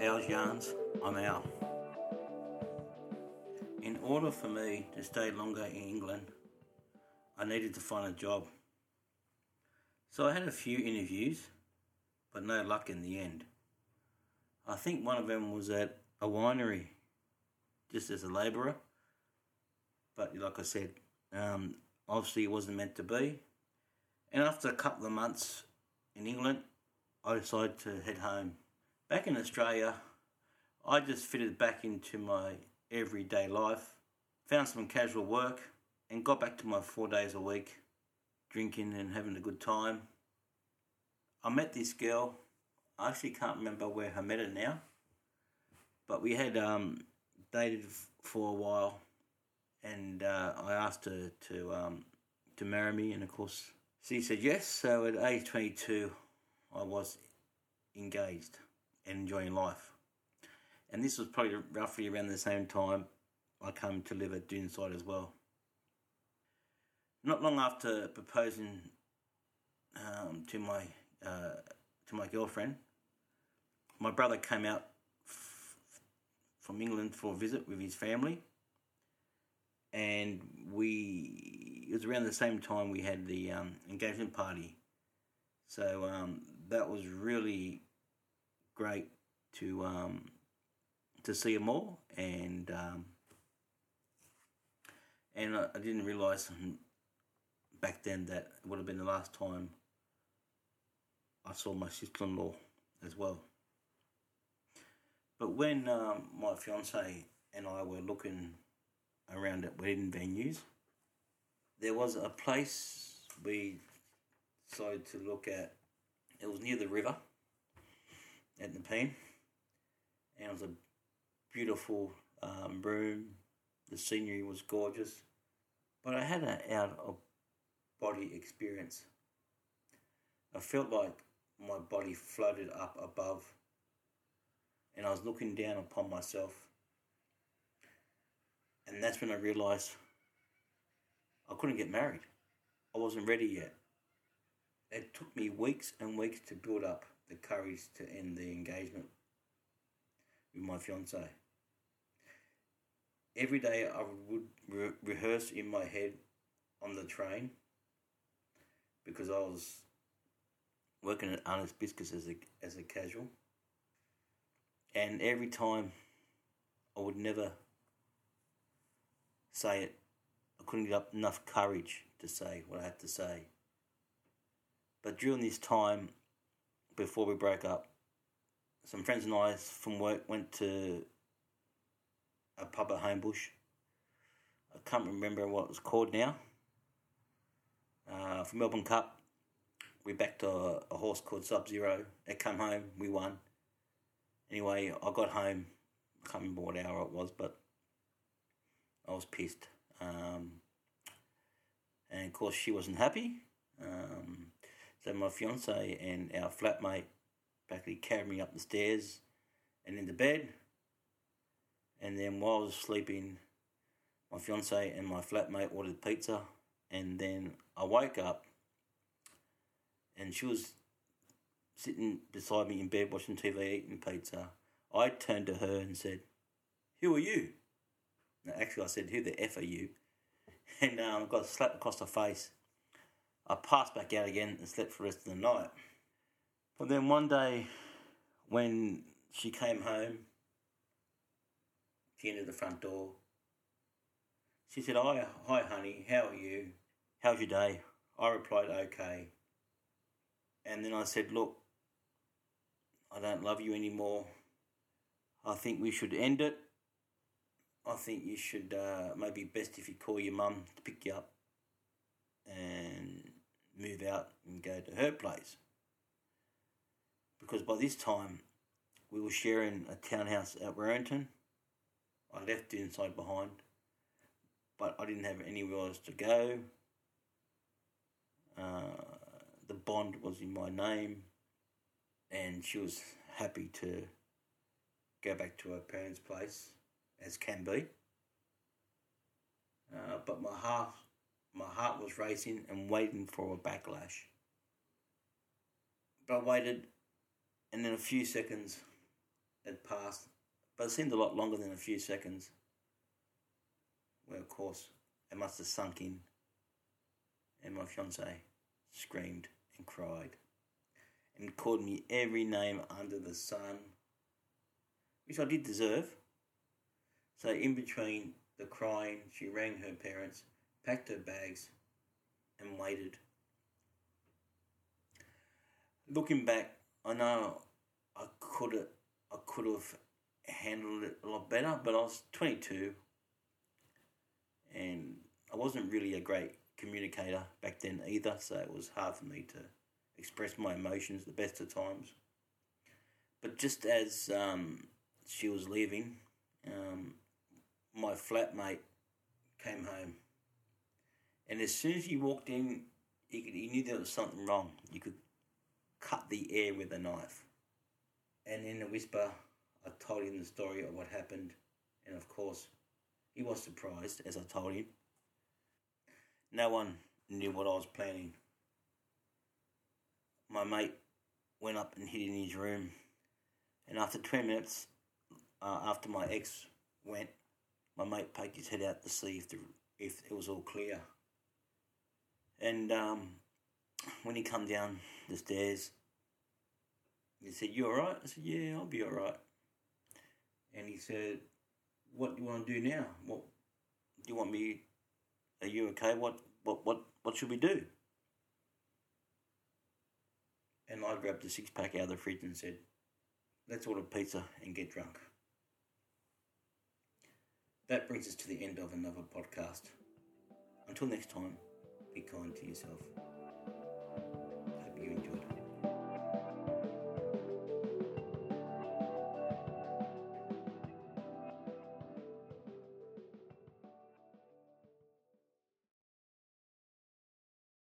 Al's Yarns. I'm Al. In order for me to stay longer in England, I needed to find a job. So I had a few interviews, but no luck in the end. I think one of them was at a winery, just as a labourer. But like I said, um, obviously it wasn't meant to be. And after a couple of months in England, I decided to head home. Back in Australia, I just fitted back into my everyday life, found some casual work, and got back to my four days a week, drinking and having a good time. I met this girl. I actually can't remember where I met her now, but we had um, dated for a while, and uh, I asked her to um, to marry me, and of course she said yes. So at age twenty two, I was engaged and enjoying life. And this was probably roughly around the same time I came to live at Doonside as well. Not long after proposing um, to my uh, to my girlfriend, my brother came out f- from England for a visit with his family, and we it was around the same time we had the um, engagement party. So um, that was really great to um, to see them all, and um, and I, I didn't realise back then that it would have been the last time I saw my sister-in-law as well. But when um, my fiance and I were looking around at wedding venues, there was a place we decided to look at. It was near the river at Nepean, and it was a beautiful um, room. The scenery was gorgeous, but I had an out of body experience. I felt like my body floated up above, and I was looking down upon myself. And that's when I realized I couldn't get married. I wasn't ready yet. It took me weeks and weeks to build up the courage to end the engagement with my fiance. Every day I would re- rehearse in my head on the train because I was working at Arnott's Biscuits as a, as a casual. And every time I would never say it, I couldn't get up enough courage to say what I had to say. But during this time, before we broke up, some friends and I from work went to a pub at Homebush. I can't remember what it was called now. Uh, for Melbourne Cup, we backed a, a horse called Subzero. It came home, we won. Anyway, I got home. I can't remember what hour it was, but I was pissed. Um, and of course, she wasn't happy. Um, so my fiance and our flatmate practically carried me up the stairs and into bed. And then while I was sleeping, my fiance and my flatmate ordered pizza. And then I woke up and she was sitting beside me in bed watching TV eating pizza. I turned to her and said, Who are you? No, actually, I said, Who the F are you? And um, got slapped across the face. I passed back out again and slept for the rest of the night. But then one day, when she came home, she entered the front door. She said, Hi, hi, honey, how are you? How's your day? I replied, Okay. And then I said, Look, I don't love you anymore. I think we should end it. I think you should uh, maybe best if you call your mum to pick you up and move out and go to her place. Because by this time, we were sharing a townhouse at Werrington. I left inside behind, but I didn't have anywhere else to go. Uh, the bond was in my name, and she was happy to go back to her parents' place, as can be. Uh, but my heart, my heart was racing and waiting for a backlash. But I waited, and then a few seconds, had passed, but it seemed a lot longer than a few seconds. Where, of course, it must have sunk in, and my fiance screamed and cried and called me every name under the sun, which I did deserve. So, in between the crying, she rang her parents, packed her bags, and waited. Looking back, I know I could I could have handled it a lot better, but I was 22 and I wasn't really a great communicator back then either, so it was hard for me to express my emotions the best of times. But just as um, she was leaving, um, my flatmate came home. And as soon as he walked in, he knew there was something wrong. You could cut the air with a knife. And in a whisper, I told him the story of what happened. And of course, he was surprised as I told him. No one knew what I was planning. My mate went up and hid in his room. And after 20 minutes, uh, after my ex went, my mate poked his head out to see if, the, if it was all clear. And um, when he come down the stairs, he said, You alright? I said, Yeah, I'll be alright. And he said, What do you want to do now? What do you want me are you okay? What what what what should we do? And I grabbed a six pack out of the fridge and said, Let's order pizza and get drunk. That brings us to the end of another podcast. Until next time, be kind to yourself.